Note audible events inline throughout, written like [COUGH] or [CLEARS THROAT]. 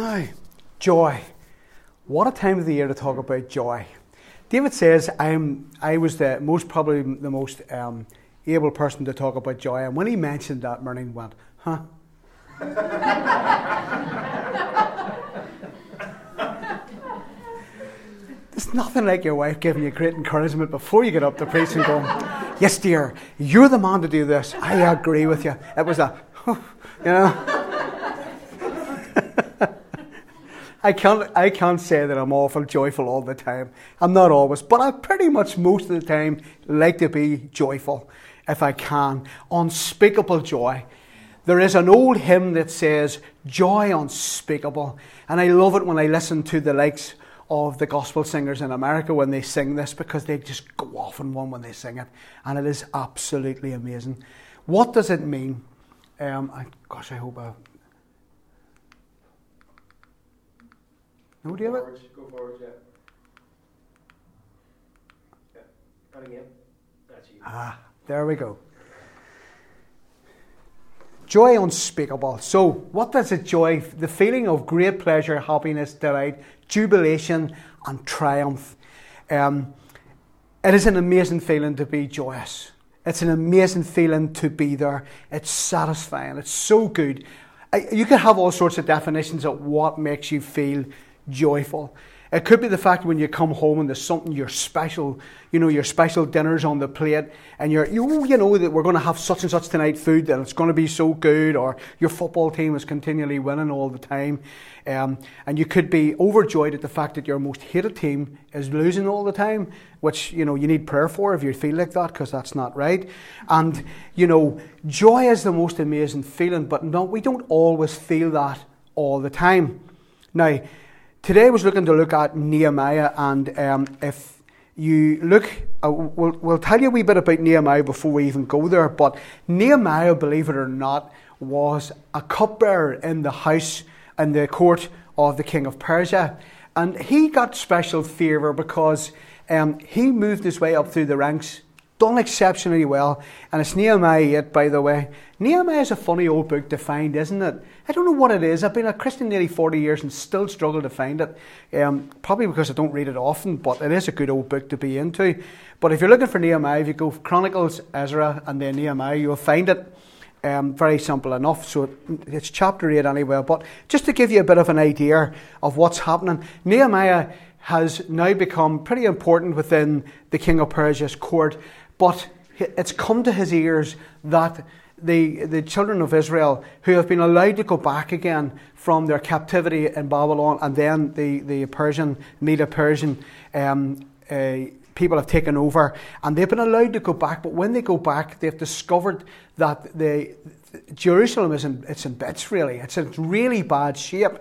Now, joy. What a time of the year to talk about joy. David says, I'm, I was the most, probably the most um, able person to talk about joy. And when he mentioned that, Merlin went, huh? [LAUGHS] There's nothing like your wife giving you great encouragement before you get up to preach and going, Yes, dear, you're the man to do this. I agree with you. It was a, [LAUGHS] you know. I can't, I can't say that I'm awful joyful all the time. I'm not always, but I pretty much most of the time like to be joyful if I can. Unspeakable joy. There is an old hymn that says, Joy unspeakable. And I love it when I listen to the likes of the gospel singers in America when they sing this because they just go off on one when they sing it. And it is absolutely amazing. What does it mean? Um, I, gosh, I hope I No, do you have it? Go forward, yeah. Yeah. Again. That's you. Ah, there we go. Joy unspeakable. So, what does it joy? The feeling of great pleasure, happiness, delight, jubilation, and triumph. Um, it is an amazing feeling to be joyous. It's an amazing feeling to be there. It's satisfying. It's so good. You can have all sorts of definitions of what makes you feel joyful. It could be the fact when you come home and there's something your special, you know, your special dinners on the plate, and you're, you, you know that we're going to have such and such tonight food and it's going to be so good, or your football team is continually winning all the time, um, and you could be overjoyed at the fact that your most hated team is losing all the time, which you know you need prayer for if you feel like that because that's not right, and you know joy is the most amazing feeling, but no, we don't always feel that all the time. Now Today I was looking to look at Nehemiah, and um, if you look, uh, we'll, we'll tell you a wee bit about Nehemiah before we even go there. But Nehemiah, believe it or not, was a cupbearer in the house and the court of the king of Persia. And he got special favour because um, he moved his way up through the ranks, done exceptionally well. And it's Nehemiah 8, by the way. Nehemiah is a funny old book to find, isn't it? I don't know what it is. I've been a Christian nearly 40 years and still struggle to find it. Um, probably because I don't read it often, but it is a good old book to be into. But if you're looking for Nehemiah, if you go Chronicles, Ezra, and then Nehemiah, you'll find it. Um, very simple enough. So it's chapter 8 anyway. But just to give you a bit of an idea of what's happening, Nehemiah has now become pretty important within the king of Persia's court. But it's come to his ears that the, the children of Israel who have been allowed to go back again from their captivity in Babylon, and then the, the Persian, Medo Persian um, uh, people have taken over, and they've been allowed to go back. But when they go back, they've discovered that the, Jerusalem is in, it's in bits, really. It's in really bad shape.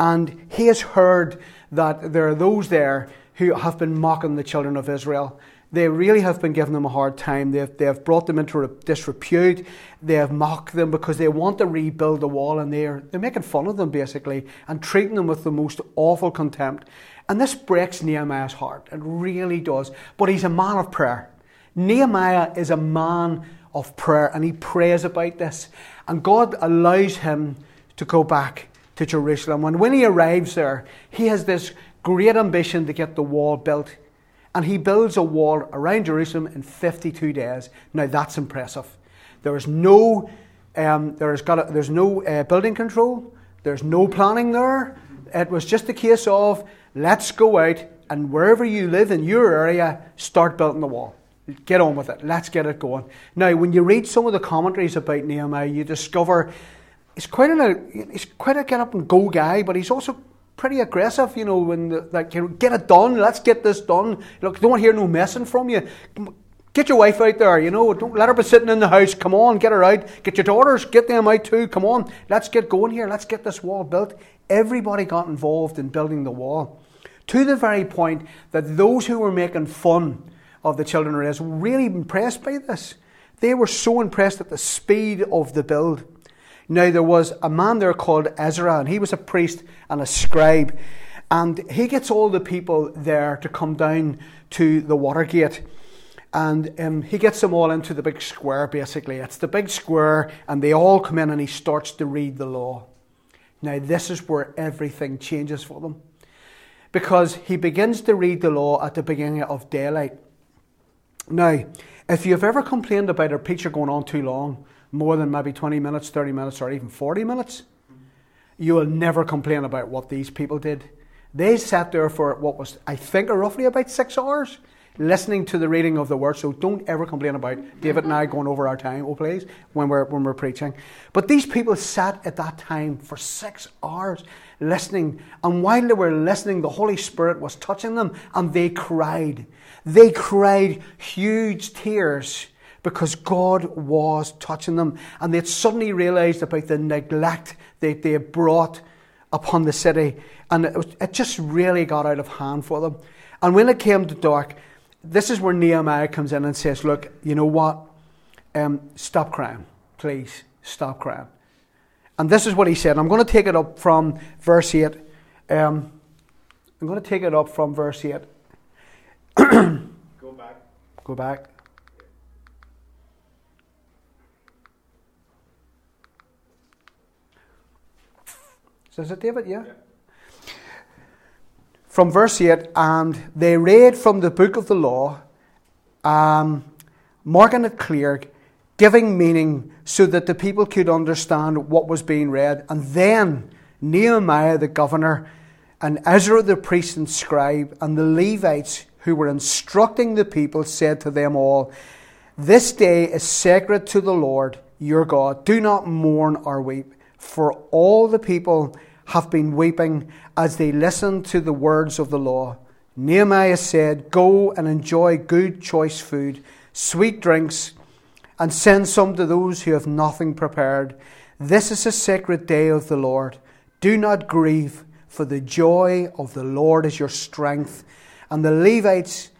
And he has heard that there are those there who have been mocking the children of Israel they really have been giving them a hard time. They've, they have brought them into disrepute. They have mocked them because they want to rebuild the wall and they're, they're making fun of them basically and treating them with the most awful contempt. And this breaks Nehemiah's heart. It really does. But he's a man of prayer. Nehemiah is a man of prayer and he prays about this. And God allows him to go back to Jerusalem. And when he arrives there, he has this great ambition to get the wall built and he builds a wall around Jerusalem in 52 days. Now that's impressive. There is no, um, there's got a, there's no uh, building control. There's no planning there. It was just a case of let's go out and wherever you live in your area, start building the wall. Get on with it. Let's get it going. Now, when you read some of the commentaries about Nehemiah, you discover he's quite a he's quite a get up and go guy, but he's also pretty aggressive, you know, when the, like you know, get it done, let's get this done. Look, don't want hear no messing from you. Get your wife out there, you know, don't let her be sitting in the house. Come on, get her out. Get your daughters, get them out too. Come on, let's get going here. Let's get this wall built. Everybody got involved in building the wall. To the very point that those who were making fun of the children of Israel were really impressed by this. They were so impressed at the speed of the build. Now, there was a man there called Ezra, and he was a priest and a scribe. And he gets all the people there to come down to the Watergate. And um, he gets them all into the big square, basically. It's the big square, and they all come in and he starts to read the law. Now, this is where everything changes for them. Because he begins to read the law at the beginning of daylight. Now, if you've ever complained about a preacher going on too long, more than maybe 20 minutes, 30 minutes, or even 40 minutes, you will never complain about what these people did. They sat there for what was, I think, roughly about six hours listening to the reading of the word. So don't ever complain about David and I mm-hmm. going over our time, oh please, when we're when we're preaching. But these people sat at that time for six hours listening, and while they were listening, the Holy Spirit was touching them, and they cried. They cried huge tears because God was touching them, and they had suddenly realised about the neglect that they had brought upon the city, and it, was, it just really got out of hand for them. And when it came to dark, this is where Nehemiah comes in and says, Look, you know what? Um, stop crying. Please, stop crying. And this is what he said. I'm going to take it up from verse 8. Um, I'm going to take it up from verse 8. [CLEARS THROAT] Go back. Go back. Is it David? Yeah. Yeah. From verse 8, and they read from the book of the law, um, marking it clear, giving meaning so that the people could understand what was being read. And then Nehemiah the governor, and Ezra the priest and scribe, and the Levites who were instructing the people said to them all, This day is sacred to the Lord your God. Do not mourn or weep, for all the people have been weeping as they listened to the words of the law. Nehemiah said, Go and enjoy good, choice food, sweet drinks, and send some to those who have nothing prepared. This is a sacred day of the Lord. Do not grieve, for the joy of the Lord is your strength. And the Levites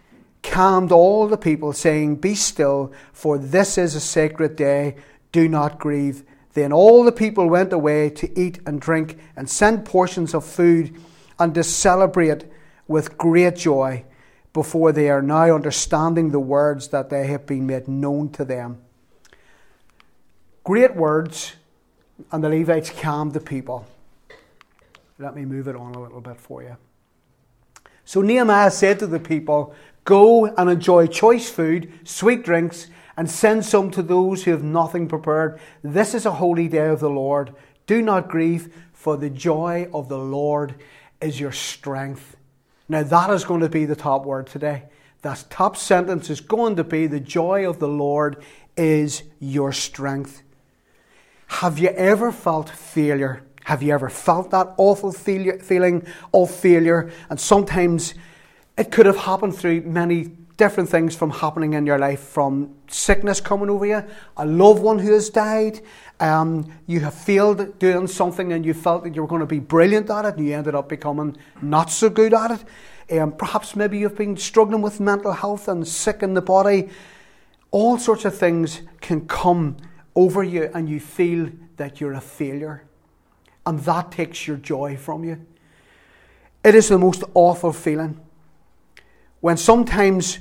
calmed all the people, saying, Be still, for this is a sacred day. Do not grieve. Then all the people went away to eat and drink and send portions of food and to celebrate with great joy before they are now understanding the words that they have been made known to them. Great words, and the Levites calmed the people. Let me move it on a little bit for you. So Nehemiah said to the people, Go and enjoy choice food, sweet drinks, and send some to those who have nothing prepared. This is a holy day of the Lord. Do not grieve, for the joy of the Lord is your strength. Now, that is going to be the top word today. That top sentence is going to be the joy of the Lord is your strength. Have you ever felt failure? Have you ever felt that awful feeling of failure? And sometimes it could have happened through many different things from happening in your life from sickness coming over you, a loved one who has died, um, you have failed doing something and you felt that you were going to be brilliant at it and you ended up becoming not so good at it. Um, perhaps maybe you've been struggling with mental health and sick in the body. All sorts of things can come over you and you feel that you're a failure. And that takes your joy from you. It is the most awful feeling when sometimes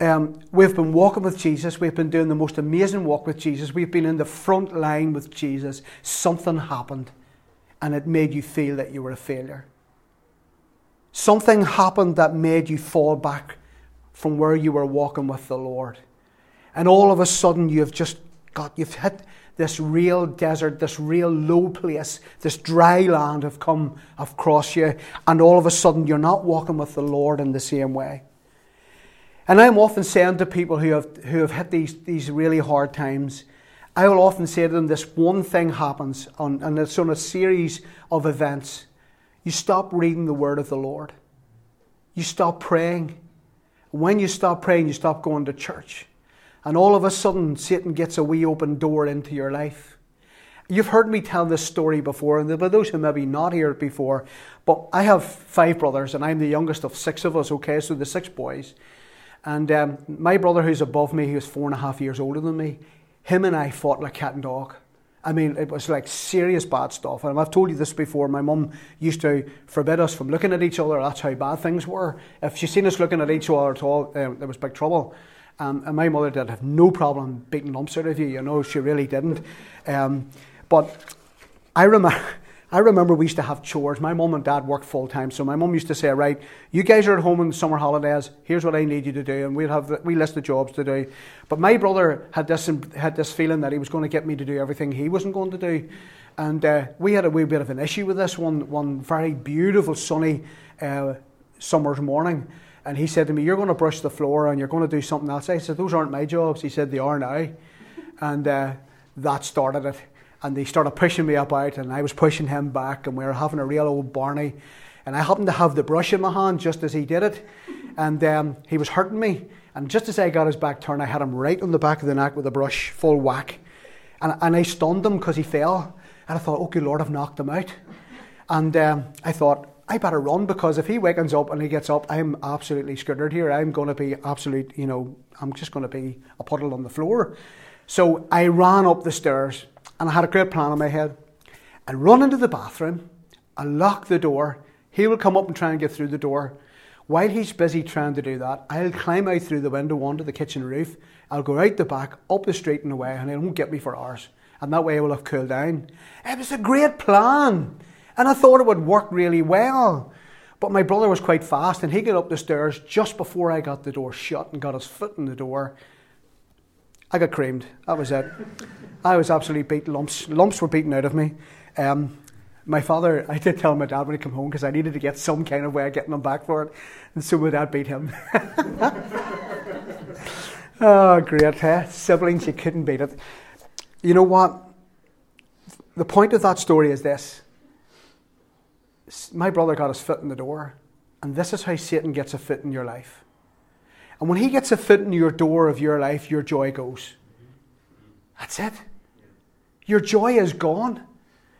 um, we've been walking with Jesus, we've been doing the most amazing walk with Jesus, we've been in the front line with Jesus, something happened and it made you feel that you were a failure. Something happened that made you fall back from where you were walking with the Lord. And all of a sudden you've just got, you've hit this real desert, this real low place, this dry land have come across you, and all of a sudden you're not walking with the Lord in the same way. And I'm often saying to people who have, who have hit these, these really hard times, I will often say to them, this one thing happens, on, and it's on a series of events. You stop reading the Word of the Lord. You stop praying. When you stop praying, you stop going to church. And all of a sudden, Satan gets a wee open door into your life. You've heard me tell this story before, and for those who maybe not heard it before, but I have five brothers, and I'm the youngest of six of us, okay, so the six boys. And um, my brother, who's above me, he was four and a half years older than me, him and I fought like cat and dog. I mean, it was like serious bad stuff. And I've told you this before. My mum used to forbid us from looking at each other. That's how bad things were. If she seen us looking at each other at all, um, there was big trouble. Um, and my mother did have no problem beating lumps out of you. You know, she really didn't. Um, but I remember. I remember we used to have chores. My mum and dad worked full time, so my mum used to say, "Right, you guys are at home in the summer holidays. Here's what I need you to do," and we'd have we list the jobs to do. But my brother had this had this feeling that he was going to get me to do everything he wasn't going to do, and uh, we had a wee bit of an issue with this one one very beautiful sunny uh, summer's morning. And he said to me, "You're going to brush the floor and you're going to do something else." I said, "Those aren't my jobs." He said, "They are now," and uh, that started it and they started pushing me about, and I was pushing him back, and we were having a real old Barney. And I happened to have the brush in my hand just as he did it, and um, he was hurting me. And just as I got his back turned, I had him right on the back of the neck with a brush, full whack. And, and I stunned him because he fell. And I thought, oh, good Lord, I've knocked him out. And um, I thought, I better run because if he wakens up and he gets up, I'm absolutely screwed here. I'm going to be absolute, you know, I'm just going to be a puddle on the floor. So I ran up the stairs and I had a great plan in my head. I run into the bathroom, I lock the door. He will come up and try and get through the door. While he's busy trying to do that, I'll climb out through the window onto the kitchen roof. I'll go out the back, up the street and away, and it won't get me for hours. And that way I will have cooled down. It was a great plan. And I thought it would work really well. But my brother was quite fast, and he got up the stairs just before I got the door shut and got his foot in the door. I got creamed. That was it. I was absolutely beat. Lumps, lumps were beaten out of me. Um, my father, [LAUGHS] I did tell my dad when he came home because I needed to get some kind of way of getting him back for it, and so my dad beat him. [LAUGHS] oh, great! Eh? Siblings, you couldn't beat it. You know what? The point of that story is this: my brother got his foot in the door, and this is how Satan gets a foot in your life. And when he gets a foot in your door of your life, your joy goes. That's it. Your joy is gone.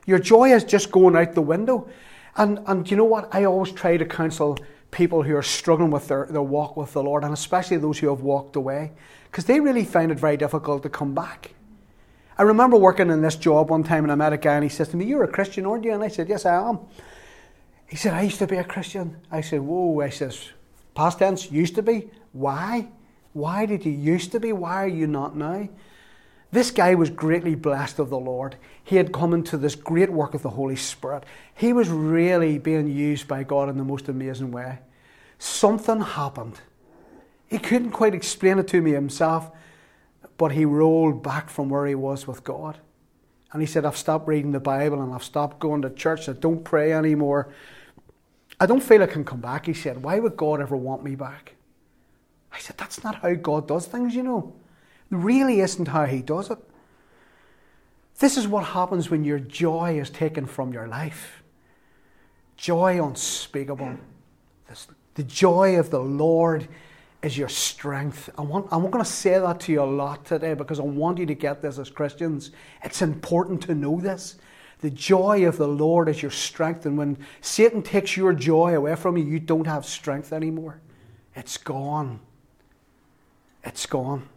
Your joy is just going out the window. And, and you know what? I always try to counsel people who are struggling with their, their walk with the Lord, and especially those who have walked away, because they really find it very difficult to come back. I remember working in this job one time, and I met a guy, and he says to me, You're a Christian, aren't you? And I said, Yes, I am. He said, I used to be a Christian. I said, Whoa. I says, Past tense, used to be. Why? Why did you used to be? Why are you not now? This guy was greatly blessed of the Lord. He had come into this great work of the Holy Spirit. He was really being used by God in the most amazing way. Something happened. He couldn't quite explain it to me himself, but he rolled back from where he was with God. And he said, I've stopped reading the Bible and I've stopped going to church. I don't pray anymore. I don't feel I can come back. He said, Why would God ever want me back? I said, That's not how God does things, you know. It really isn't how He does it. This is what happens when your joy is taken from your life. Joy unspeakable. The joy of the Lord is your strength. I want, I'm going to say that to you a lot today because I want you to get this as Christians. It's important to know this. The joy of the Lord is your strength. And when Satan takes your joy away from you, you don't have strength anymore. It's gone. It's gone.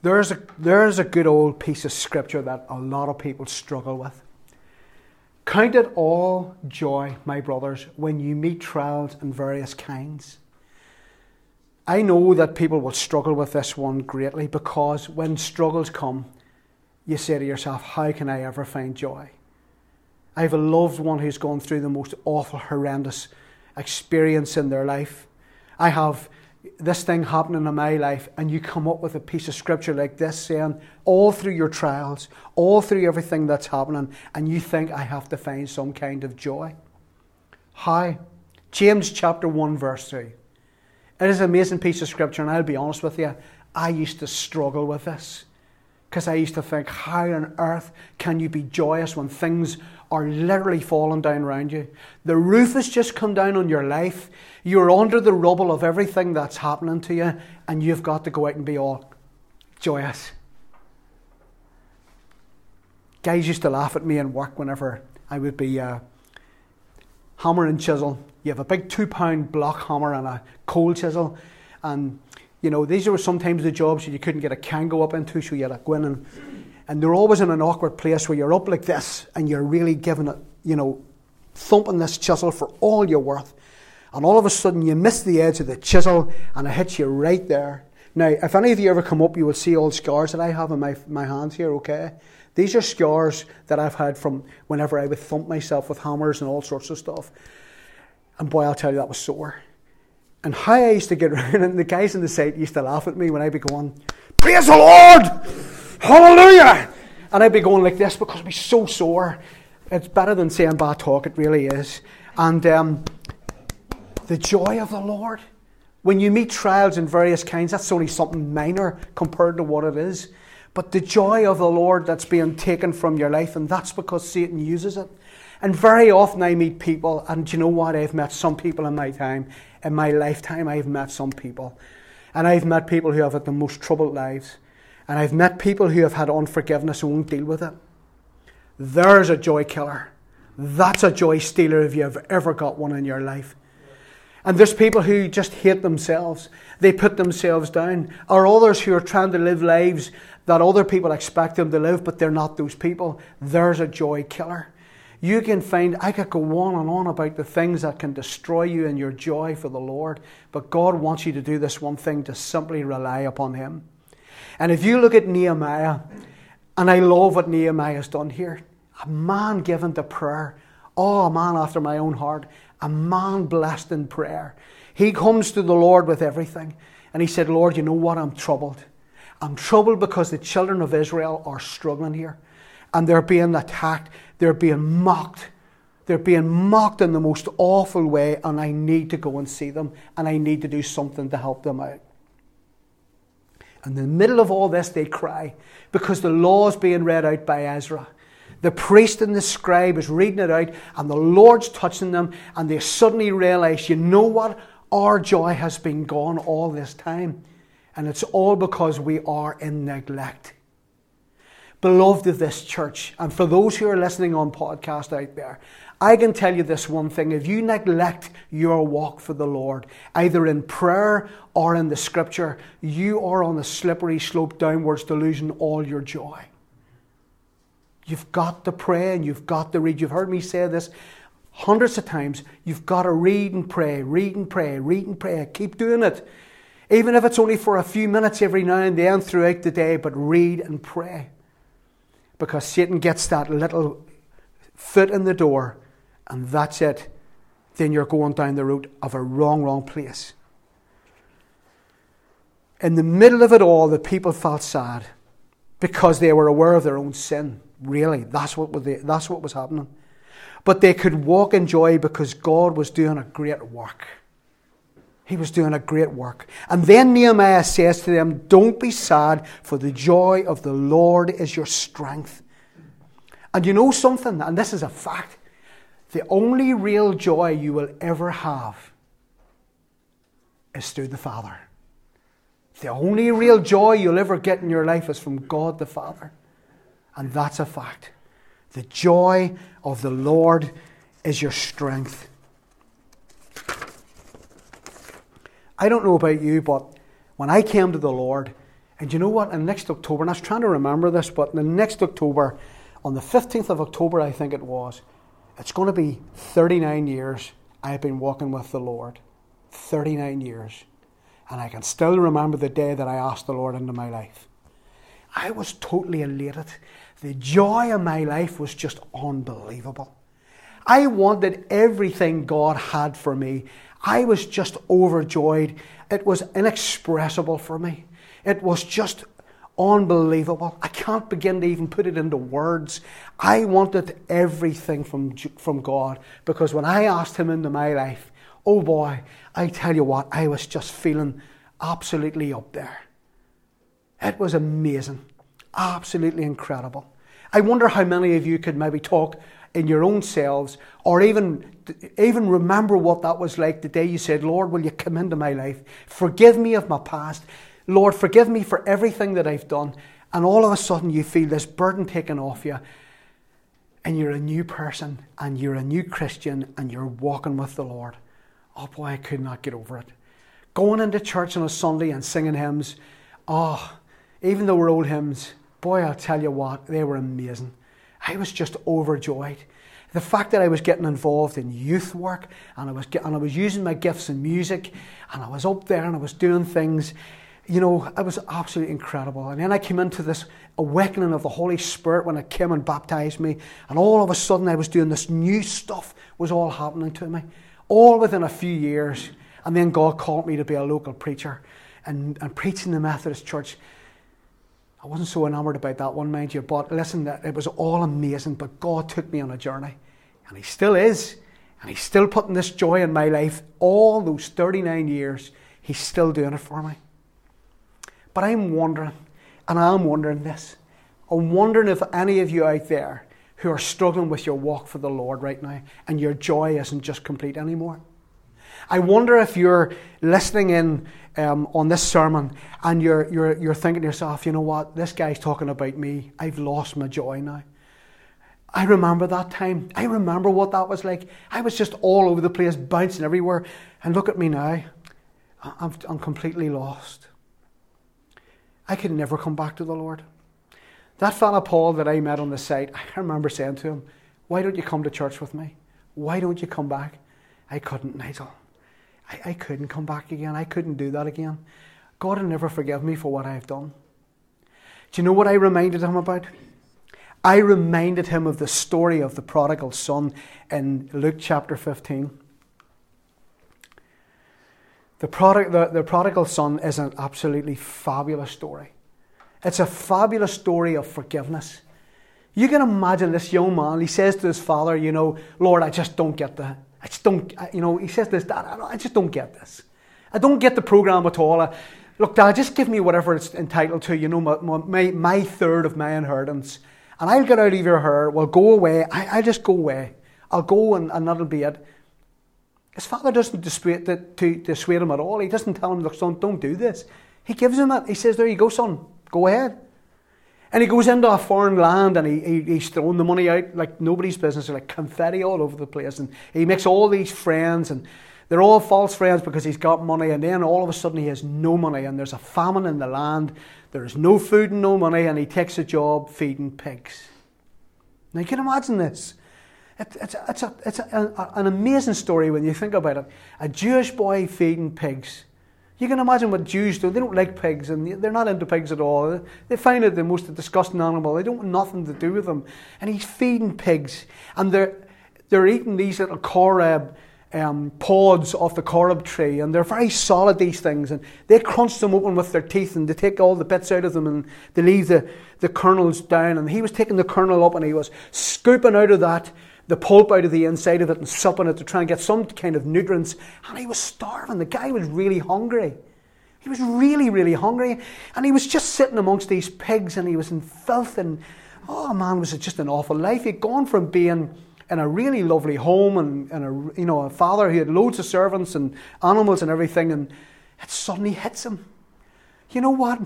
There's a, there's a good old piece of scripture that a lot of people struggle with. Count it all joy, my brothers, when you meet trials and various kinds. I know that people will struggle with this one greatly because when struggles come, you say to yourself, How can I ever find joy? I have a loved one who's gone through the most awful, horrendous experience in their life. I have this thing happening in my life, and you come up with a piece of scripture like this saying, all through your trials, all through everything that's happening, and you think, I have to find some kind of joy. How? James chapter 1, verse 3. It is an amazing piece of scripture, and I'll be honest with you, I used to struggle with this. Because I used to think, how on earth can you be joyous when things are literally falling down around you? The roof has just come down on your life. You're under the rubble of everything that's happening to you, and you've got to go out and be all joyous. Guys used to laugh at me in work whenever I would be uh, hammer and chisel. You have a big two pound block hammer and a cold chisel, and you know these were sometimes the jobs that you couldn't get a Kango up into, so you had to go in and, and they're always in an awkward place where you're up like this and you're really giving it, you know, thumping this chisel for all you're worth, and all of a sudden you miss the edge of the chisel and it hits you right there. Now, if any of you ever come up, you will see all scars that I have in my, my hands here, okay? These are scars that I've had from whenever I would thump myself with hammers and all sorts of stuff. And boy, I'll tell you, that was sore. And how I used to get [LAUGHS] around, and the guys in the site used to laugh at me when I'd be going, Praise the Lord! Hallelujah! And I'd be going like this because I'd be so sore. It's better than saying bad talk, it really is. And um, the joy of the Lord. When you meet trials in various kinds, that's only something minor compared to what it is. But the joy of the Lord that's being taken from your life, and that's because Satan uses it. And very often I meet people, and you know what? I've met some people in my time, in my lifetime, I've met some people. And I've met people who have had the most troubled lives. And I've met people who have had unforgiveness and won't deal with it. There's a joy killer. That's a joy stealer if you've ever got one in your life. And there's people who just hate themselves. They put themselves down. Or others who are trying to live lives that other people expect them to live, but they're not those people. There's a joy killer. You can find, I could go on and on about the things that can destroy you and your joy for the Lord, but God wants you to do this one thing to simply rely upon Him. And if you look at Nehemiah, and I love what Nehemiah's done here, a man given to prayer, oh, a man after my own heart a man blessed in prayer. He comes to the Lord with everything. And he said, Lord, you know what? I'm troubled. I'm troubled because the children of Israel are struggling here. And they're being attacked. They're being mocked. They're being mocked in the most awful way. And I need to go and see them. And I need to do something to help them out. In the middle of all this, they cry because the law is being read out by Ezra. The priest and the scribe is reading it out, and the Lord's touching them, and they suddenly realize, you know what? Our joy has been gone all this time. And it's all because we are in neglect. Beloved of this church, and for those who are listening on podcast out there, I can tell you this one thing. If you neglect your walk for the Lord, either in prayer or in the scripture, you are on a slippery slope downwards to losing all your joy. You've got to pray and you've got to read. You've heard me say this hundreds of times. You've got to read and pray, read and pray, read and pray. Keep doing it. Even if it's only for a few minutes every now and then throughout the day, but read and pray. Because Satan gets that little foot in the door, and that's it. Then you're going down the route of a wrong, wrong place. In the middle of it all, the people felt sad because they were aware of their own sin. Really, that's what, was that's what was happening. But they could walk in joy because God was doing a great work. He was doing a great work. And then Nehemiah says to them, Don't be sad, for the joy of the Lord is your strength. And you know something, and this is a fact the only real joy you will ever have is through the Father. The only real joy you'll ever get in your life is from God the Father. And that's a fact. The joy of the Lord is your strength. I don't know about you, but when I came to the Lord, and you know what? In next October, and I was trying to remember this, but in the next October, on the 15th of October, I think it was, it's going to be 39 years I've been walking with the Lord. 39 years. And I can still remember the day that I asked the Lord into my life. I was totally elated. The joy of my life was just unbelievable. I wanted everything God had for me. I was just overjoyed. It was inexpressible for me. It was just unbelievable. I can't begin to even put it into words. I wanted everything from, from God because when I asked Him into my life, oh boy, I tell you what, I was just feeling absolutely up there. It was amazing. Absolutely incredible. I wonder how many of you could maybe talk in your own selves or even, even remember what that was like the day you said, Lord, will you come into my life? Forgive me of my past. Lord, forgive me for everything that I've done. And all of a sudden you feel this burden taken off you and you're a new person and you're a new Christian and you're walking with the Lord. Oh boy, I could not get over it. Going into church on a Sunday and singing hymns, oh, even though we're old hymns, boy, I'll tell you what, they were amazing. I was just overjoyed. The fact that I was getting involved in youth work and I was, and I was using my gifts in music and I was up there and I was doing things, you know, it was absolutely incredible. And then I came into this awakening of the Holy Spirit when it came and baptized me. And all of a sudden I was doing this new stuff was all happening to me. All within a few years. And then God called me to be a local preacher and, and preaching the Methodist church. I wasn't so enamored about that one, mind you, but listen, it was all amazing. But God took me on a journey, and He still is, and He's still putting this joy in my life. All those 39 years, He's still doing it for me. But I'm wondering, and I'm wondering this I'm wondering if any of you out there who are struggling with your walk for the Lord right now, and your joy isn't just complete anymore. I wonder if you're listening in um, on this sermon and you're, you're, you're thinking to yourself, you know what, this guy's talking about me. I've lost my joy now. I remember that time. I remember what that was like. I was just all over the place, bouncing everywhere. And look at me now. I'm, I'm completely lost. I could never come back to the Lord. That fella Paul that I met on the site, I remember saying to him, Why don't you come to church with me? Why don't you come back? I couldn't, Nigel. I, I couldn't come back again. I couldn't do that again. God will never forgive me for what I've done. Do you know what I reminded him about? I reminded him of the story of the prodigal son in Luke chapter 15. The, the, the prodigal son is an absolutely fabulous story. It's a fabulous story of forgiveness. You can imagine this young man, he says to his father, You know, Lord, I just don't get the, I just don't, you know, he says this, Dad, I just don't get this. I don't get the program at all. I, look, Dad, just give me whatever it's entitled to, you know, my, my, my third of my inheritance. And I'll get out of your hair. Well, go away. I, will just go away. I'll go and, and that'll be it. His father doesn't dissuade, to, to dissuade him at all. He doesn't tell him, look, son, don't do this. He gives him that. He says, there you go, son. Go ahead. And he goes into a foreign land and he, he, he's throwing the money out like nobody's business, like confetti all over the place. And he makes all these friends, and they're all false friends because he's got money. And then all of a sudden, he has no money, and there's a famine in the land. There's no food and no money, and he takes a job feeding pigs. Now, you can imagine this. It, it's it's, a, it's a, a, an amazing story when you think about it. A Jewish boy feeding pigs. You can imagine what Jews do. They don't like pigs and they're not into pigs at all. They find it the most disgusting animal. They don't want nothing to do with them. And he's feeding pigs. And they're, they're eating these little carob um, pods off the carob tree. And they're very solid, these things. And they crunch them open with their teeth and they take all the bits out of them and they leave the, the kernels down. And he was taking the kernel up and he was scooping out of that the pulp out of the inside of it and supping it to try and get some kind of nutrients. And he was starving. The guy was really hungry. He was really, really hungry. And he was just sitting amongst these pigs and he was in filth. And oh man, was it just an awful life. He'd gone from being in a really lovely home and, and a, you know, a father who had loads of servants and animals and everything. And it suddenly hits him. You know what?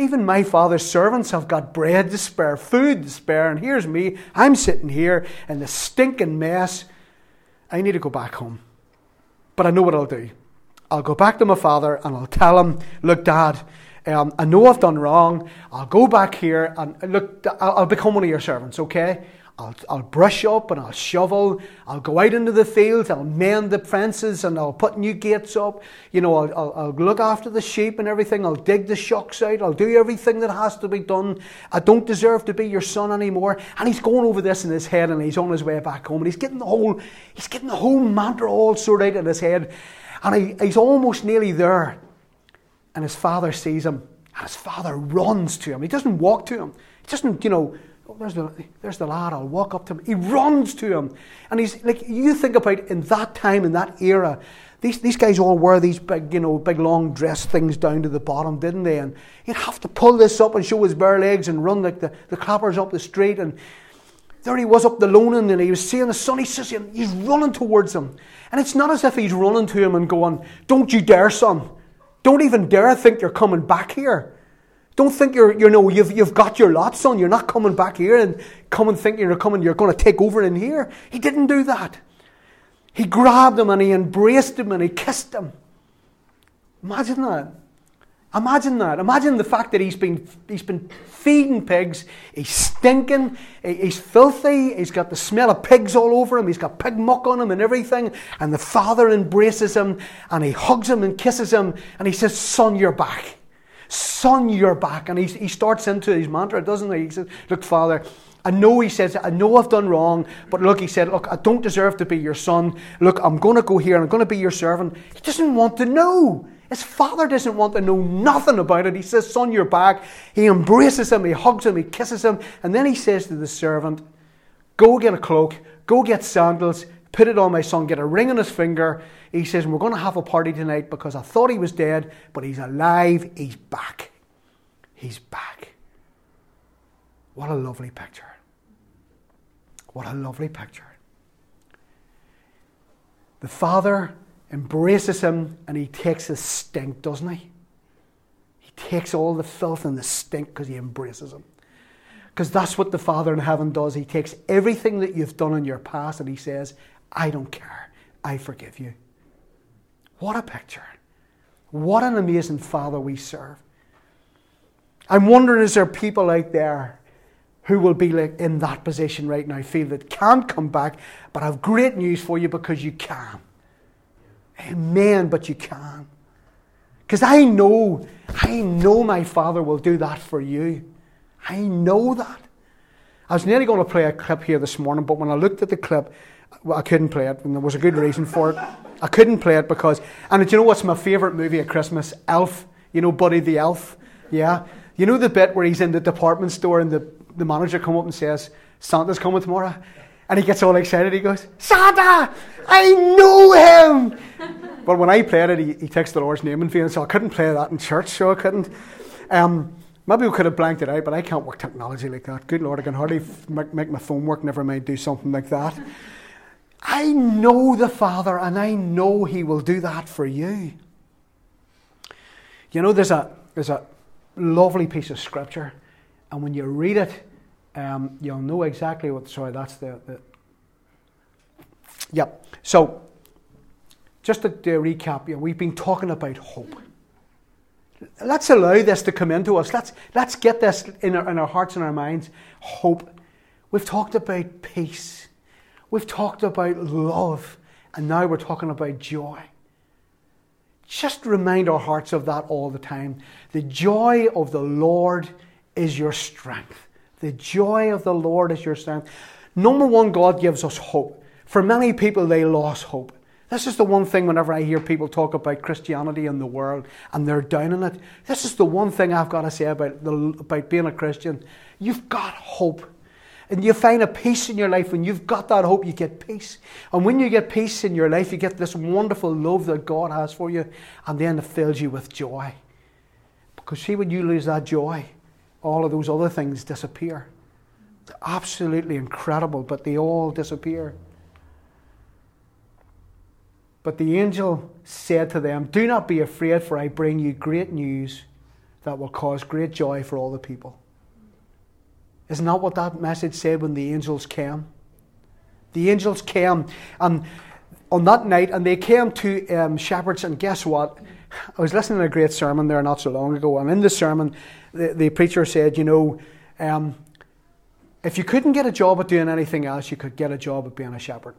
Even my father's servants have got bread to spare, food to spare, and here's me. I'm sitting here in the stinking mess. I need to go back home. But I know what I'll do. I'll go back to my father and I'll tell him, look, Dad, um, I know I've done wrong. I'll go back here and look, I'll, I'll become one of your servants, okay? I'll, I'll brush up and I'll shovel. I'll go out into the fields. I'll mend the fences and I'll put new gates up. You know, I'll, I'll, I'll, look after the sheep and everything. I'll dig the shocks out. I'll do everything that has to be done. I don't deserve to be your son anymore. And he's going over this in his head and he's on his way back home and he's getting the whole, he's getting the whole mantra all sorted out in his head. And he, he's almost nearly there. And his father sees him and his father runs to him. He doesn't walk to him. He doesn't, you know, there's the, there's the lad, I'll walk up to him. He runs to him. And he's like, you think about in that time, in that era, these, these guys all wore these big, you know, big long dress things down to the bottom, didn't they? And he'd have to pull this up and show his bare legs and run like the, the clappers up the street. And there he was up the loaning and he was seeing the son. Just, he's running towards him. And it's not as if he's running to him and going, Don't you dare, son. Don't even dare think you're coming back here. Don't think you're, you know, you've, you've got your lot, son. You're not coming back here and come and think you're coming, you're going to take over in here. He didn't do that. He grabbed him and he embraced him and he kissed him. Imagine that. Imagine that. Imagine the fact that he's been, he's been feeding pigs. He's stinking. He's filthy. He's got the smell of pigs all over him. He's got pig muck on him and everything. And the father embraces him and he hugs him and kisses him. And he says, Son, you're back. Son, you're back. And he, he starts into his mantra, doesn't he? He says, Look, Father, I know he says, I know I've done wrong, but look, he said, Look, I don't deserve to be your son. Look, I'm going to go here and I'm going to be your servant. He doesn't want to know. His father doesn't want to know nothing about it. He says, Son, you're back. He embraces him, he hugs him, he kisses him, and then he says to the servant, Go get a cloak, go get sandals, put it on my son, get a ring on his finger. He says, We're going to have a party tonight because I thought he was dead, but he's alive, he's back. He's back. What a lovely picture. What a lovely picture. The father embraces him and he takes his stink, doesn't he? He takes all the filth and the stink because he embraces him. Because that's what the Father in heaven does. He takes everything that you've done in your past and he says, I don't care. I forgive you. What a picture. What an amazing Father we serve. I'm wondering is there people out there who will be like in that position right now, feel that can't come back, but I have great news for you because you can. Amen, but you can. Because I know, I know my Father will do that for you. I know that. I was nearly going to play a clip here this morning, but when I looked at the clip, well, I couldn't play it, and there was a good reason for it. I couldn't play it because, and do you know what's my favourite movie at Christmas? Elf. You know, Buddy the Elf. Yeah. You know the bit where he's in the department store and the, the manager come up and says, Santa's coming tomorrow? And he gets all excited. He goes, Santa, I know him. but when I played it, he, he takes the Lord's name in vain, so I couldn't play that in church, so I couldn't. Um, maybe we could have blanked it out, but I can't work technology like that. Good Lord, I can hardly make, make my phone work, never mind do something like that. I know the Father, and I know He will do that for you. You know, there's a, there's a lovely piece of scripture, and when you read it, um, you'll know exactly what. Sorry, that's the. the yep. So, just to, to recap, you know, we've been talking about hope. Let's allow this to come into us. Let's, let's get this in our, in our hearts and our minds. Hope. We've talked about peace. We've talked about love. And now we're talking about joy. Just remind our hearts of that all the time. The joy of the Lord is your strength. The joy of the Lord is your strength. Number one, God gives us hope. For many people, they lost hope. This is the one thing whenever I hear people talk about Christianity in the world and they're down in it. This is the one thing I've got to say about, the, about being a Christian. You've got hope. And you find a peace in your life. When you've got that hope, you get peace. And when you get peace in your life, you get this wonderful love that God has for you. And then it fills you with joy. Because see, when you lose that joy, all of those other things disappear. It's absolutely incredible, but they all disappear. But the angel said to them, Do not be afraid, for I bring you great news that will cause great joy for all the people. Isn't that what that message said when the angels came? The angels came, and on that night, and they came to um, shepherds, and guess what? I was listening to a great sermon there not so long ago, and in the sermon, the, the preacher said, you know, um, if you couldn't get a job at doing anything else, you could get a job at being a shepherd.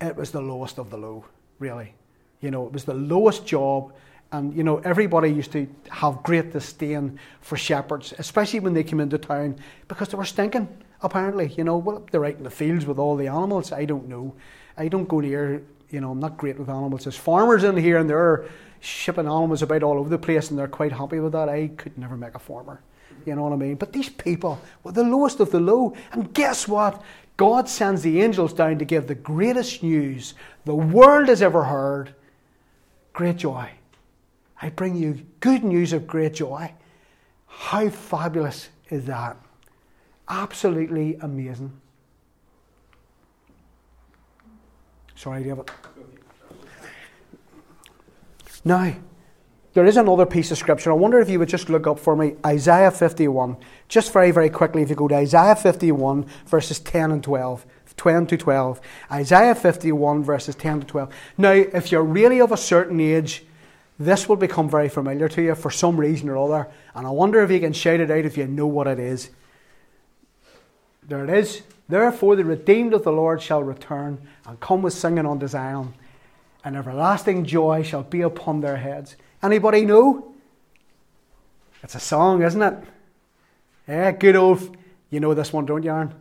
It was the lowest of the low, really. You know, it was the lowest job, and you know, everybody used to have great disdain for shepherds, especially when they came into town, because they were stinking. Apparently, you know, well, they're out in the fields with all the animals. I don't know. I don't go near. You know, I'm not great with animals. There's farmers in here, and they're shipping animals about all over the place and they're quite happy with that. I could never make a farmer. You know what I mean? But these people were the lowest of the low. And guess what? God sends the angels down to give the greatest news the world has ever heard great joy. I bring you good news of great joy. How fabulous is that? Absolutely amazing. Sorry, David. Now, there is another piece of scripture. I wonder if you would just look up for me Isaiah 51. Just very, very quickly, if you go to Isaiah 51, verses 10 and 12. 10 to 12. Isaiah 51, verses 10 to 12. Now, if you're really of a certain age, this will become very familiar to you for some reason or other. And I wonder if you can shout it out if you know what it is. There it is. Therefore, the redeemed of the Lord shall return and come with singing unto Zion, and everlasting joy shall be upon their heads. Anybody know? It's a song, isn't it? Yeah, good old. You know this one, don't you, Aaron?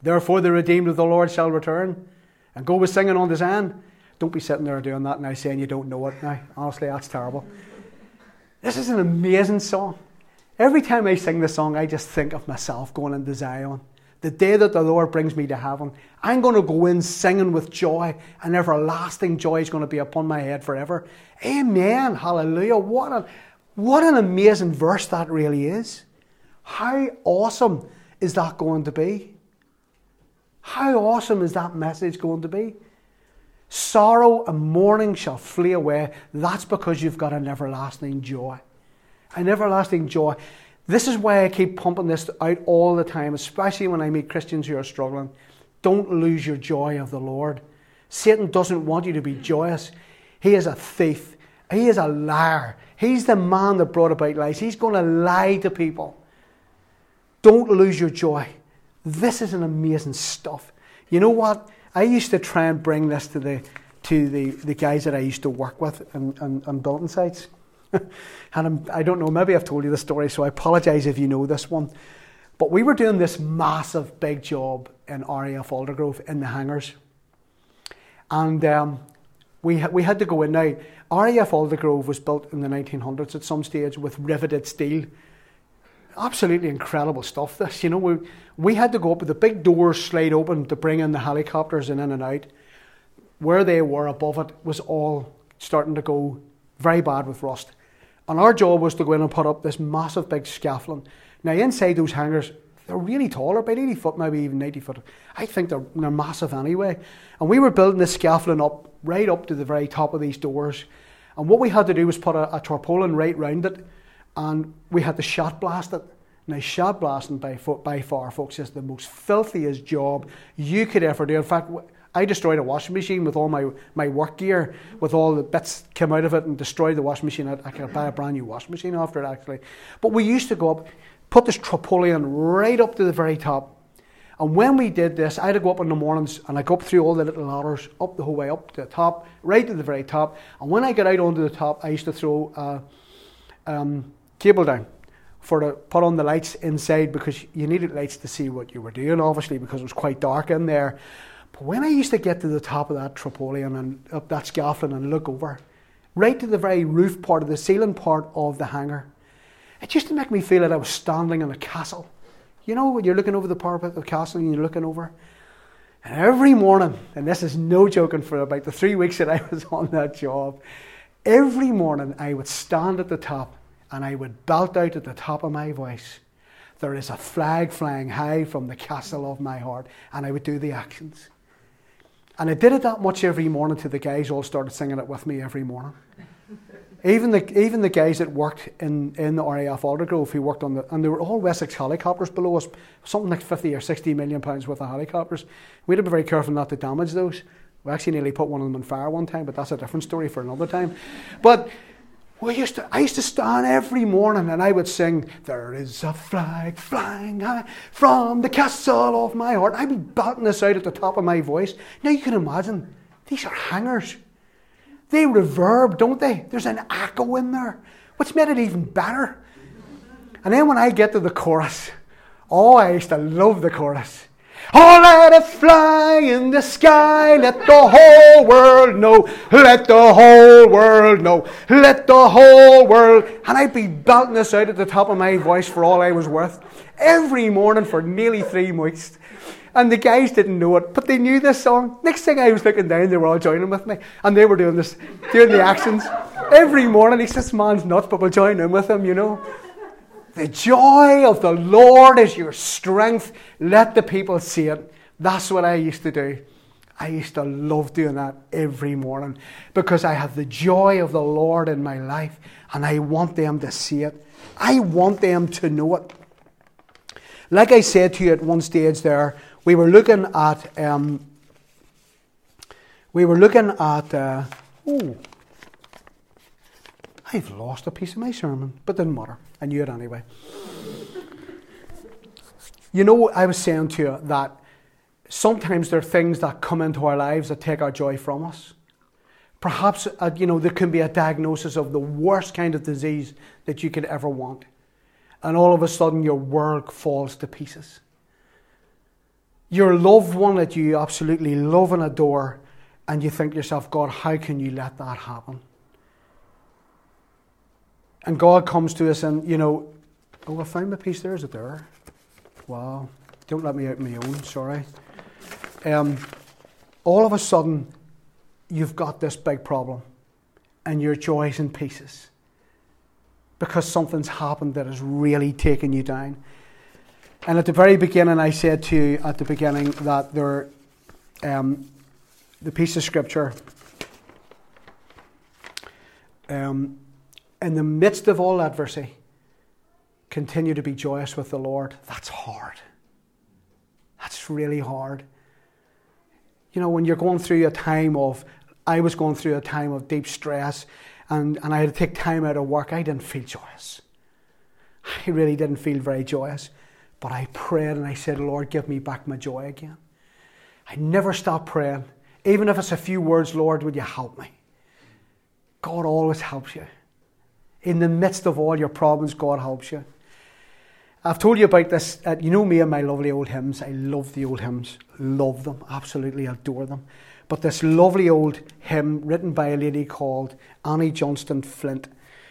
Therefore, the redeemed of the Lord shall return and go with singing on unto Zion. Don't be sitting there doing that now, saying you don't know it now. Honestly, that's terrible. This is an amazing song. Every time I sing this song, I just think of myself going into Zion the day that the Lord brings me to heaven, I'm going to go in singing with joy, and everlasting joy is going to be upon my head forever. Amen. Hallelujah. What, a, what an amazing verse that really is. How awesome is that going to be? How awesome is that message going to be? Sorrow and mourning shall flee away. That's because you've got an everlasting joy. An everlasting joy. This is why I keep pumping this out all the time, especially when I meet Christians who are struggling. Don't lose your joy of the Lord. Satan doesn't want you to be joyous. He is a thief. He is a liar. He's the man that brought about lies. He's going to lie to people. Don't lose your joy. This is an amazing stuff. You know what? I used to try and bring this to the to the, the guys that I used to work with on building sites. [LAUGHS] and I'm, I do not know, maybe I've told you the story, so I apologise if you know this one. But we were doing this massive big job in RAF Aldergrove in the hangars. And um, we, ha- we had to go in now. RAF Aldergrove was built in the 1900s at some stage with riveted steel. Absolutely incredible stuff, this. You know, we, we had to go up with the big doors slide open to bring in the helicopters and in and out. Where they were above it was all starting to go very bad with rust. And our job was to go in and put up this massive big scaffolding. Now, inside those hangars, they're really tall, they're about 80 foot, maybe even 90 foot. I think they're, they're massive anyway. And we were building this scaffolding up right up to the very top of these doors. And what we had to do was put a, a tarpaulin right round it, and we had to shot blast it. Now, shot blasting by, by far, folks, is the most filthiest job you could ever do. In fact, I destroyed a washing machine with all my, my work gear, with all the bits came out of it and destroyed the washing machine. I, I could buy a brand new washing machine after it actually. But we used to go up, put this tarpaulin right up to the very top. And when we did this, I had to go up in the mornings and I go up through all the little ladders, up the whole way up to the top, right to the very top. And when I got out onto the top, I used to throw a um, cable down for to put on the lights inside because you needed lights to see what you were doing, obviously, because it was quite dark in there. But when I used to get to the top of that tarpaulin and up that scaffolding and look over, right to the very roof part of the ceiling part of the hangar, it used to make me feel that I was standing in a castle. You know, when you're looking over the parapet of the castle and you're looking over. And every morning, and this is no joking for about the three weeks that I was [LAUGHS] on that job, every morning I would stand at the top and I would belt out at the top of my voice, There is a flag flying high from the castle of my heart. And I would do the actions. And I did it that much every morning till the guys all started singing it with me every morning. [LAUGHS] even the even the guys that worked in, in the RAF Aldergrove who worked on the and they were all Wessex helicopters below us, something like fifty or sixty million pounds worth of helicopters. We had to be very careful not to damage those. We actually nearly put one of them on fire one time, but that's a different story for another time. But we used to, I used to stand every morning and I would sing, There is a flag flying high from the castle of my heart. I'd be belting this out at the top of my voice. Now you can imagine, these are hangers. They reverb, don't they? There's an echo in there, which made it even better. And then when I get to the chorus, oh, I used to love the chorus. Oh, let it fly in the sky. Let the whole world know. Let the whole world know. Let the whole world. And I'd be belting this out at the top of my voice for all I was worth every morning for nearly three weeks. And the guys didn't know it, but they knew this song. Next thing I was looking down, they were all joining with me. And they were doing this, doing the actions. Every morning, he says, man's nuts, but we'll join in with him, you know. The joy of the Lord is your strength. Let the people see it. That's what I used to do. I used to love doing that every morning because I have the joy of the Lord in my life and I want them to see it. I want them to know it. Like I said to you at one stage there, we were looking at um, we were looking at uh, oh I've lost a piece of my sermon, but didn't matter. I knew it anyway. You know, I was saying to you that sometimes there are things that come into our lives that take our joy from us. Perhaps, uh, you know, there can be a diagnosis of the worst kind of disease that you could ever want. And all of a sudden, your world falls to pieces. Your loved one that you absolutely love and adore, and you think to yourself, God, how can you let that happen? And God comes to us and, you know, oh, I found my piece there. Is it there? Wow. Don't let me out my own, sorry. Um, all of a sudden, you've got this big problem and your joy's in pieces because something's happened that has really taken you down. And at the very beginning, I said to you at the beginning that there, um, the piece of scripture, um, in the midst of all adversity, continue to be joyous with the Lord. That's hard. That's really hard. You know, when you're going through a time of, I was going through a time of deep stress and, and I had to take time out of work, I didn't feel joyous. I really didn't feel very joyous. But I prayed and I said, Lord, give me back my joy again. I never stopped praying. Even if it's a few words, Lord, would you help me? God always helps you. In the midst of all your problems, God helps you. I've told you about this. Uh, you know me and my lovely old hymns. I love the old hymns. Love them. Absolutely adore them. But this lovely old hymn written by a lady called Annie Johnston Flint.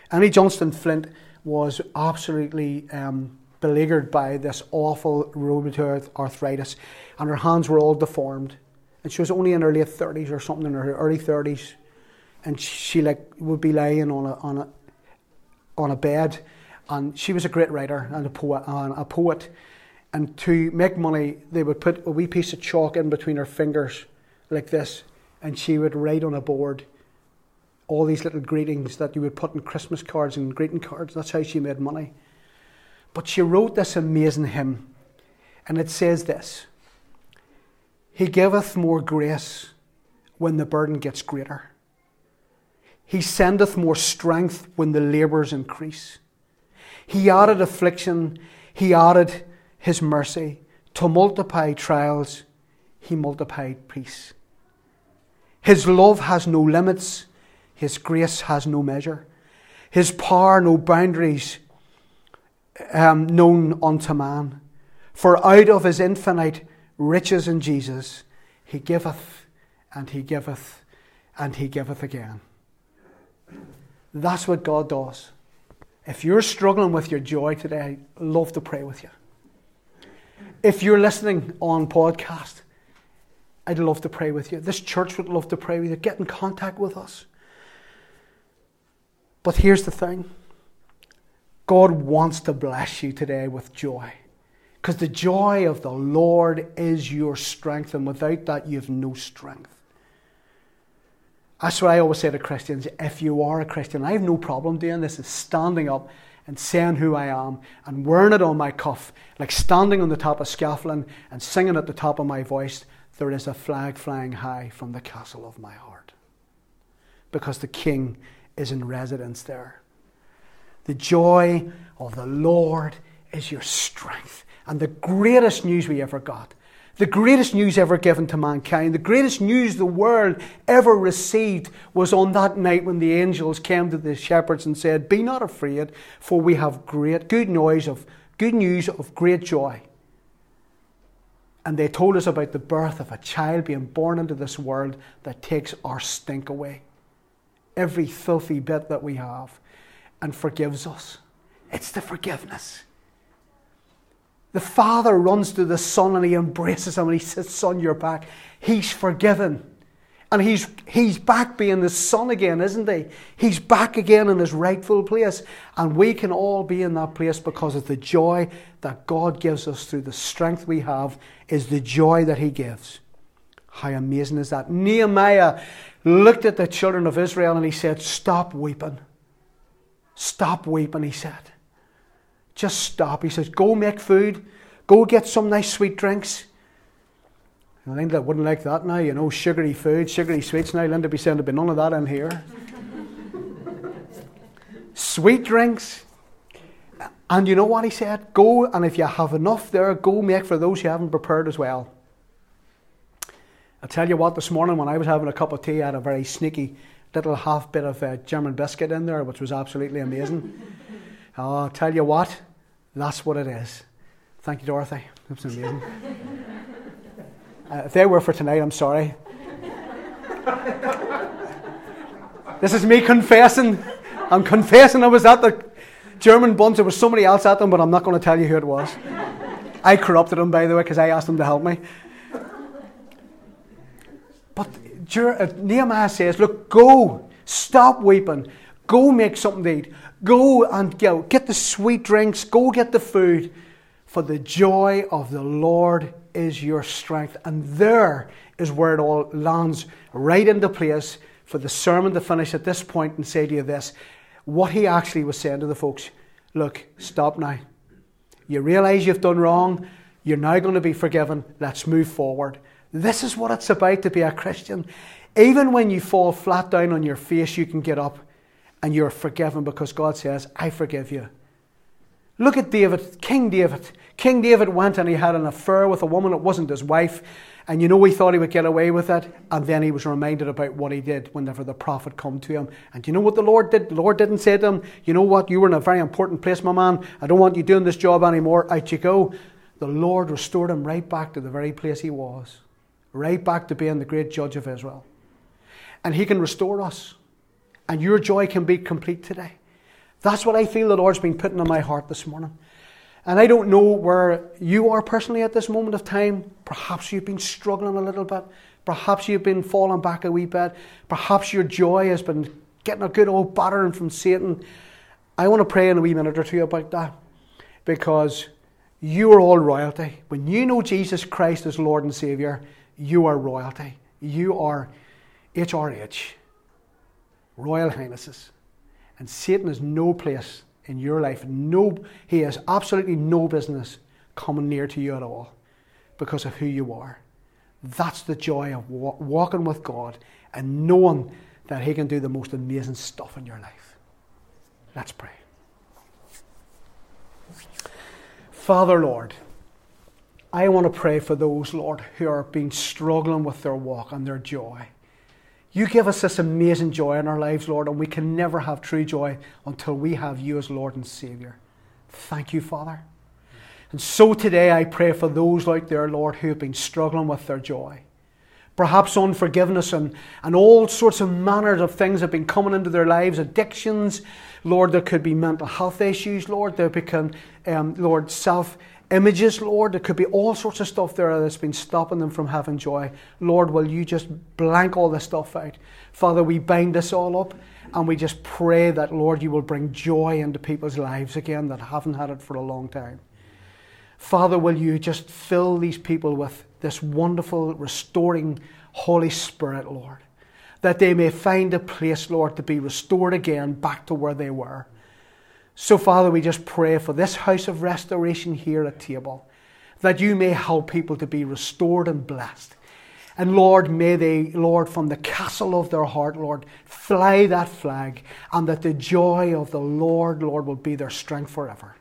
Annie Johnston Flint was absolutely um, beleaguered by this awful rheumatoid arthritis, and her hands were all deformed. And she was only in her late 30s or something, in her early 30s. And she like would be lying on a, on a, on a bed and she was a great writer and a poet. And a poet. And to make money, they would put a wee piece of chalk in between her fingers, like this, and she would write on a board all these little greetings that you would put in Christmas cards and greeting cards. That's how she made money. But she wrote this amazing hymn, and it says this He giveth more grace when the burden gets greater. He sendeth more strength when the labours increase. He added affliction, He added His mercy. To multiply trials, He multiplied peace. His love has no limits, His grace has no measure, His power no boundaries um, known unto man. For out of His infinite riches in Jesus, He giveth and He giveth and He giveth again. That's what God does. If you're struggling with your joy today, I'd love to pray with you. If you're listening on podcast, I'd love to pray with you. This church would love to pray with you. Get in contact with us. But here's the thing God wants to bless you today with joy. Because the joy of the Lord is your strength, and without that, you have no strength. That's what I always say to Christians. If you are a Christian, I have no problem doing this, is standing up and saying who I am and wearing it on my cuff, like standing on the top of scaffolding and singing at the top of my voice, there is a flag flying high from the castle of my heart. Because the King is in residence there. The joy of the Lord is your strength. And the greatest news we ever got the greatest news ever given to mankind, the greatest news the world ever received was on that night when the angels came to the shepherds and said, Be not afraid, for we have great good news of good news of great joy. And they told us about the birth of a child being born into this world that takes our stink away. Every filthy bit that we have and forgives us. It's the forgiveness. The father runs to the son and he embraces him and he says, Son, you're back. He's forgiven. And he's, he's back being the son again, isn't he? He's back again in his rightful place. And we can all be in that place because of the joy that God gives us through the strength we have, is the joy that he gives. How amazing is that? Nehemiah looked at the children of Israel and he said, Stop weeping. Stop weeping, he said. Just stop. He says, Go make food. Go get some nice sweet drinks. Linda wouldn't like that now, you know, sugary food, sugary sweets now. Linda be saying there'd be none of that in here. [LAUGHS] Sweet drinks. And you know what he said? Go, and if you have enough there, go make for those who haven't prepared as well. I tell you what, this morning when I was having a cup of tea, I had a very sneaky little half bit of uh, German biscuit in there, which was absolutely amazing. [LAUGHS] oh, I'll tell you what, that's what it is. Thank you, Dorothy. That's amazing. [LAUGHS] Uh, if they were for tonight, I'm sorry. this is me confessing. I'm confessing I was at the German bunch. There was somebody else at them, but I'm not going to tell you who it was. I corrupted them, by the way, because I asked them to help me. But uh, Nehemiah says, Look, go, stop weeping, go make something to eat, go and go, get the sweet drinks, go get the food, for the joy of the Lord is your strength. And there is where it all lands right into place for the sermon to finish at this point and say to you this what he actually was saying to the folks look, stop now. You realize you've done wrong. You're now going to be forgiven. Let's move forward. This is what it's about to be a Christian. Even when you fall flat down on your face, you can get up and you're forgiven because God says, I forgive you. Look at David, King David. King David went and he had an affair with a woman that wasn't his wife. And you know, he thought he would get away with it. And then he was reminded about what he did whenever the prophet come to him. And you know what the Lord did? The Lord didn't say to him, You know what? You were in a very important place, my man. I don't want you doing this job anymore. Out you go. The Lord restored him right back to the very place he was, right back to being the great judge of Israel. And he can restore us. And your joy can be complete today. That's what I feel the Lord's been putting in my heart this morning. And I don't know where you are personally at this moment of time. Perhaps you've been struggling a little bit. Perhaps you've been falling back a wee bit. Perhaps your joy has been getting a good old battering from Satan. I want to pray in a wee minute or two about that because you are all royalty. When you know Jesus Christ as Lord and Saviour, you are royalty. You are HRH, Royal Highnesses. And Satan has no place in your life. No, he has absolutely no business coming near to you at all because of who you are. That's the joy of walking with God and knowing that He can do the most amazing stuff in your life. Let's pray. Father, Lord, I want to pray for those, Lord, who are being struggling with their walk and their joy. You give us this amazing joy in our lives, Lord, and we can never have true joy until we have you as Lord and Saviour. Thank you, Father. And so today I pray for those out there, Lord, who have been struggling with their joy. Perhaps unforgiveness and, and all sorts of manners of things have been coming into their lives, addictions. Lord, there could be mental health issues, Lord. There become, um, Lord, self images, Lord. There could be all sorts of stuff there that's been stopping them from having joy. Lord, will you just blank all this stuff out? Father, we bind this all up and we just pray that, Lord, you will bring joy into people's lives again that haven't had it for a long time. Father, will you just fill these people with this wonderful, restoring Holy Spirit, Lord, that they may find a place, Lord, to be restored again back to where they were. So, Father, we just pray for this house of restoration here at Table, that you may help people to be restored and blessed. And Lord, may they, Lord, from the castle of their heart, Lord, fly that flag, and that the joy of the Lord, Lord, will be their strength forever.